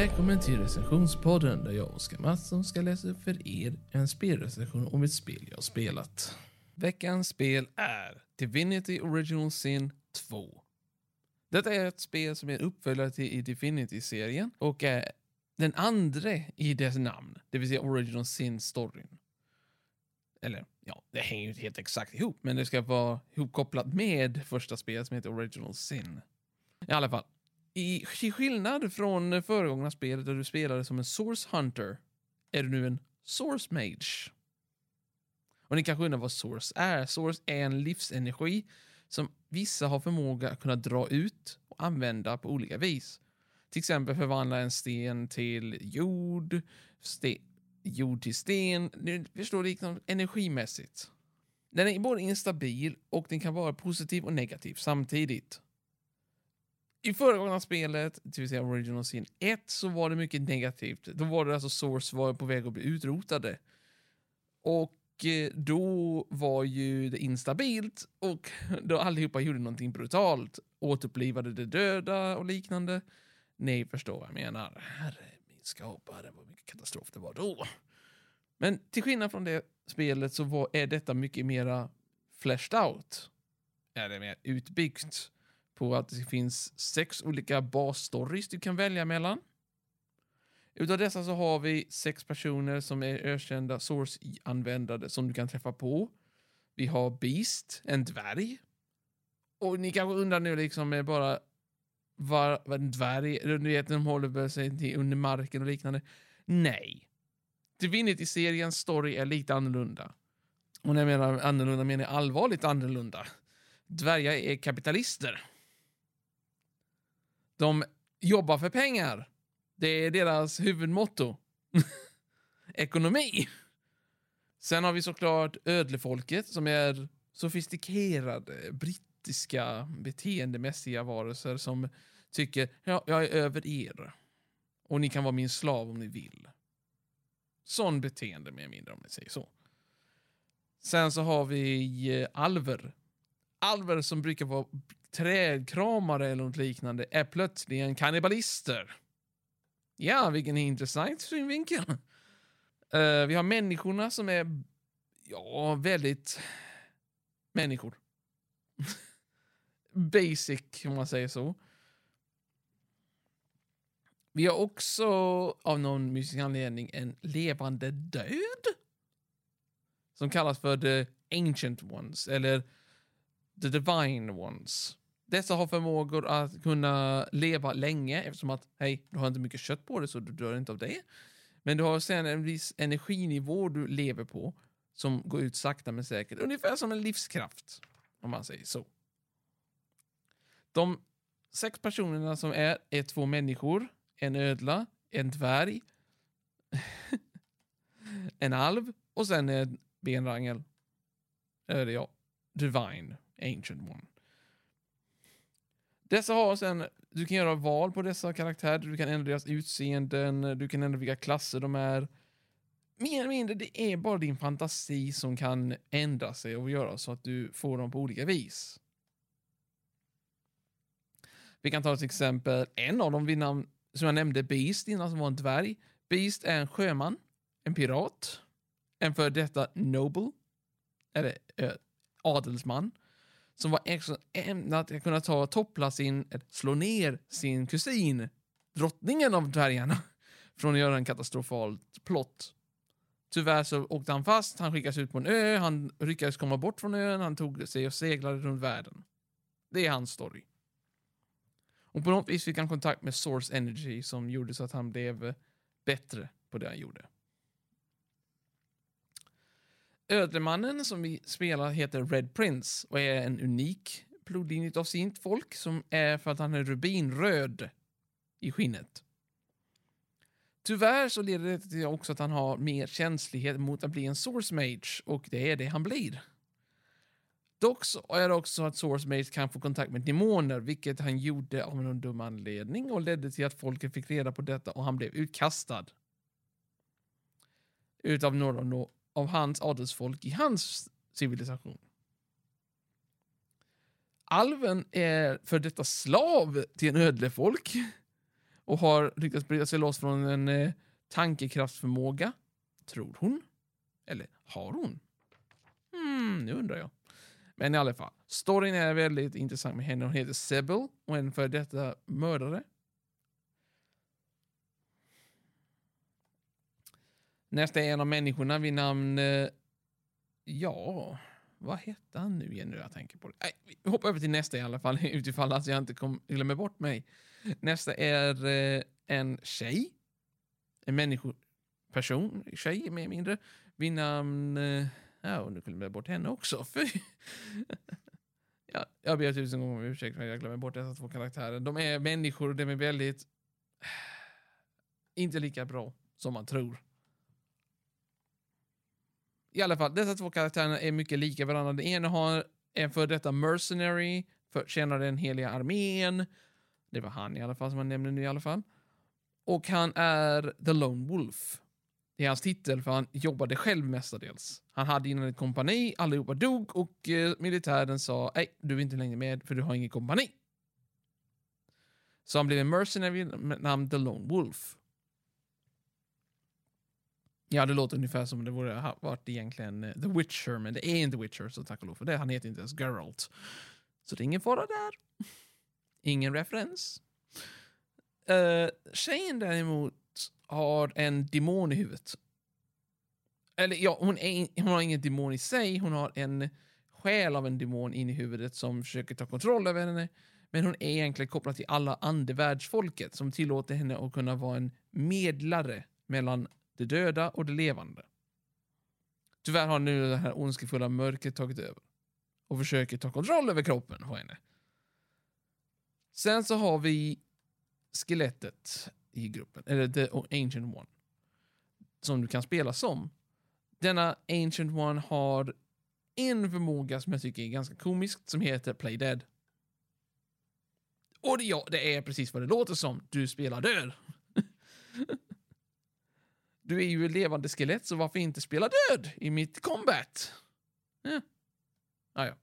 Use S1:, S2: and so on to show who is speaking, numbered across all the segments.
S1: Välkommen till recensionspodden där jag och Oskar Mattsson ska läsa upp för er en spelrecension om ett spel jag har spelat. Veckans spel är Divinity Original Sin 2. Detta är ett spel som är en uppföljare till Divinity-serien och är den andra i dess namn, det vill säga Original Sin-storyn. Eller ja, det hänger ju inte helt exakt ihop, men det ska vara ihopkopplat med första spelet som heter Original Sin. I alla fall, i skillnad från föregångna spelet där du spelade som en Source Hunter är du nu en Source Mage. Och ni kanske undrar vad Source är. Source är en livsenergi som vissa har förmåga att kunna dra ut och använda på olika vis. Till exempel förvandla en sten till jord, sten, jord till sten. Ni förstår, liksom energimässigt. Den är både instabil och den kan vara positiv och negativ samtidigt. I föregångna spelet, det vill säga Original Sin 1, så var det mycket negativt. Då var det alltså Source var på väg att bli utrotade. Och eh, då var ju det instabilt och då allihopa gjorde någonting brutalt. Återupplivade de döda och liknande. Ni förstår vad jag menar. Herre min skapare, vad mycket katastrof det var då. Men till skillnad från det spelet så var, är detta mycket mera fleshed out. Är det mer utbyggt på att det finns sex olika basstories du kan välja mellan. Utav dessa så har vi sex personer som är ökända source-användare som du kan träffa på. Vi har Beast, en dvärg. Och ni kanske undrar nu liksom bara vad var en dvärg, du vet de håller sig under marken och liknande. Nej. Divinity-seriens story är lite annorlunda. Och när jag menar annorlunda menar jag allvarligt annorlunda. Dvärgar är kapitalister. De jobbar för pengar. Det är deras huvudmotto. Ekonomi. Sen har vi såklart ödlefolket som är sofistikerade brittiska beteendemässiga varelser som tycker ja, jag är över er. Och ni kan vara min slav om ni vill. Sån beteende mer eller mindre om ni säger så. Sen så har vi eh, alver. Alver som brukar vara trädkramare eller något liknande är plötsligen kannibalister. Ja, vilken intressant synvinkel. Uh, vi har människorna som är ja, väldigt människor. Basic, om man säger så. Vi har också av någon mystisk anledning en levande död. Som kallas för the ancient ones, eller the divine ones. Dessa har förmågor att kunna leva länge eftersom att, hej, du har inte mycket kött på dig så du dör inte av det. Men du har sen en viss energinivå du lever på som går ut sakta men säkert. Ungefär som en livskraft, om man säger så. De sex personerna som är, är två människor, en ödla, en dvärg, en alv och sen en benrangel. Eller ja, divine, ancient one. Dessa har sen, du kan göra val på dessa karaktärer, du kan ändra deras utseenden, du kan ändra vilka klasser de är. Mer eller mindre, det är bara din fantasi som kan ändra sig och göra så att du får dem på olika vis. Vi kan ta ett exempel, en av dem vid namn, som jag nämnde, Beast innan, som var en dvärg. Beast är en sjöman, en pirat, en för detta noble, eller äh, adelsman, som var ämnad att kunna ta toppla sin, slå ner sin kusin, drottningen av dvärgarna, från att göra en katastrofal plott. Tyvärr så åkte han fast, han skickades ut på en ö, han lyckades komma bort från ön, han tog sig och seglade runt världen. Det är hans story. Och på något vis fick han kontakt med Source Energy som gjorde så att han blev eh, bättre på det han gjorde. Ödlemannen som vi spelar heter Red Prince och är en unik blodlinje av sitt folk som är för att han är rubinröd i skinnet. Tyvärr så leder det till också att han har mer känslighet mot att bli en source mage och det är det han blir. Dock så är det också att source mage kan få kontakt med demoner vilket han gjorde av någon dum anledning och ledde till att folket fick reda på detta och han blev utkastad. Utav några av hans adelsfolk i hans civilisation. Alven är för detta slav till en ödlefolk och har lyckats bryta sig loss från en eh, tankekraftsförmåga. Tror hon? Eller har hon? Hmm, nu undrar jag. Men i alla fall, storyn är väldigt intressant med henne. Hon heter Sebel och är en för detta mördare. Nästa är en av människorna vid namn... eh, Ja, vad hette han nu igen nu jag tänker på det? Nej, vi hoppar över till nästa i alla fall, utifall att jag inte kom, glömmer bort mig. Nästa är eh, en tjej. En människoperson, tjej mer eller mindre, vid namn... eh, Ja, och nu glömmer jag bort henne också. Fy. ja, jag ber tusen gånger om ursäkt för att jag glömmer bort dessa två karaktärer. De är människor och de är väldigt... Eh, inte lika bra som man tror. I alla fall, dessa två karaktärerna är mycket lika varandra. Den ena har en för detta mercenary, för, tjänar den heliga armén. Det var han i alla fall som man nämner nu i alla fall. Och han är The Lone Wolf. Det är hans titel för han jobbade själv mestadels. Han hade innan ett kompani, allihopa dog och eh, militären sa nej, du är inte längre med för du har inget kompani. Så han blev en mercenary med namn The Lone Wolf. Ja, det låter ungefär som det vore ha varit egentligen eh, The Witcher, men det är inte Witcher, så tack och lov för det. Han heter inte ens Geralt. Så det är ingen fara där. Ingen referens. Uh, tjejen däremot har en demon i huvudet. Eller ja, hon, är, hon har ingen demon i sig, hon har en själ av en demon in i huvudet som försöker ta kontroll över henne. Men hon är egentligen kopplad till alla andevärldsfolket som tillåter henne att kunna vara en medlare mellan de döda och de levande. Tyvärr har nu det här ondskefulla mörkret tagit över och försöker ta kontroll över kroppen på henne. Sen så har vi skelettet i gruppen, eller The Ancient One, som du kan spela som. Denna Ancient One har en förmåga som jag tycker är ganska komisk som heter Play Dead. Och det, ja, det är precis vad det låter som. Du spelar död. Du är ju ett levande skelett, så varför inte spela död i mitt combat? Ja. Ah, ja.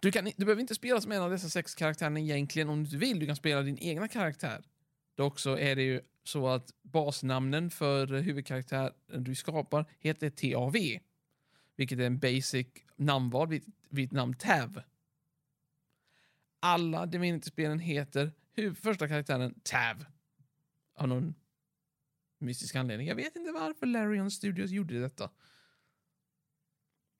S1: Du, kan, du behöver inte spela som en av dessa sex karaktärer egentligen om du inte vill. Du kan spela din egna karaktär. Dock så är det ju så att basnamnen för huvudkaraktären du skapar heter TAV. Vilket är en basic namnval vid, vid namn TAV. Alla Divinity-spelen heter huvud, första karaktären TAV. Av någon mystisk anledning. Jag vet inte varför Larion Studios gjorde detta.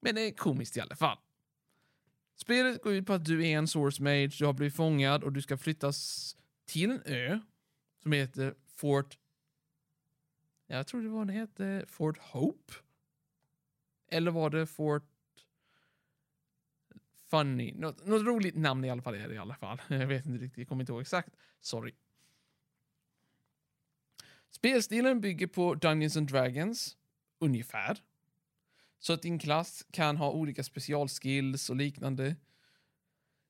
S1: Men det är komiskt i alla fall. Spelet går ut på att du är en source mage, du har blivit fångad och du ska flyttas till en ö som heter Fort... Jag tror det var det hette Fort Hope. Eller var det Fort... Funny. Något, något roligt namn i alla fall är det i alla fall. Jag vet inte riktigt, jag kommer inte ihåg exakt. Sorry. Spelstilen bygger på Dungeons and Dragons, ungefär. Så att din klass kan ha olika specialskills och liknande.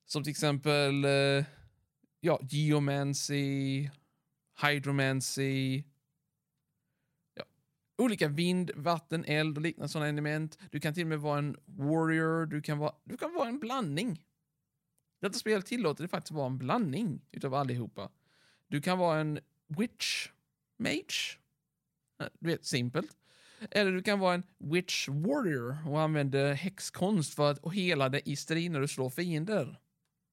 S1: Som till exempel eh, ja, geomancy, hydromancy, ja, olika vind, vatten, eld och liknande sådana element. Du kan till och med vara en warrior, du kan vara, du kan vara en blandning. Detta spel tillåter det faktiskt vara en blandning utav allihopa. Du kan vara en witch, mage, du vet, simpelt. Eller du kan vara en witch warrior och använda häxkonst för att hela dig i strid när du slår fiender.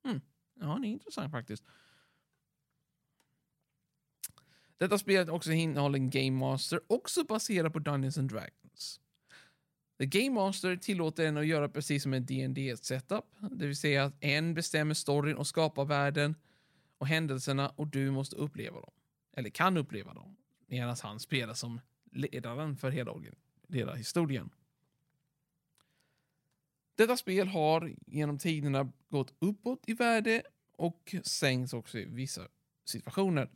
S1: Hmm. Ja, det är intressant faktiskt. Detta spelet också innehåller en Game Master, också baserad på Dungeons and Dragons. The Game Master tillåter en att göra precis som en dd setup det vill säga att en bestämmer storyn och skapar världen och händelserna och du måste uppleva dem. Eller kan uppleva dem, medan han spelar som ledaren för hela, hela historien. Detta spel har genom tiderna gått uppåt i värde och sänks också i vissa situationer.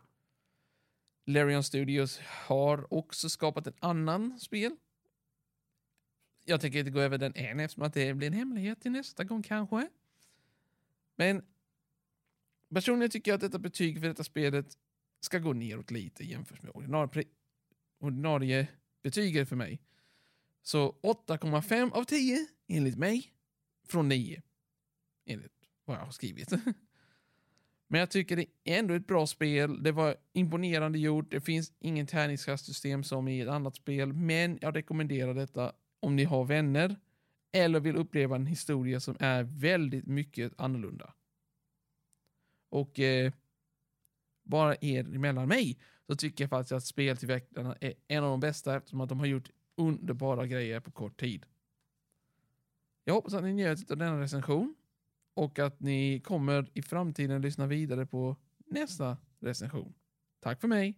S1: Larian Studios har också skapat en annan spel. Jag tänker inte gå över den än eftersom att det blir en hemlighet till nästa gång kanske. Men personligen tycker jag att detta betyg för detta spelet ska gå neråt lite jämfört med ordinarie, ordinarie betyget för mig. Så 8,5 av 10 enligt mig från 9. Enligt vad jag har skrivit. Men jag tycker det är ändå ett bra spel. Det var imponerande gjort. Det finns ingen tärningskastsystem som i ett annat spel, men jag rekommenderar detta om ni har vänner eller vill uppleva en historia som är väldigt mycket annorlunda. Och eh, bara er emellan mig så tycker jag faktiskt att speltillverkarna är en av de bästa eftersom att de har gjort underbara grejer på kort tid. Jag hoppas att ni njöt av denna recension och att ni kommer i framtiden lyssna vidare på nästa recension. Tack för mig.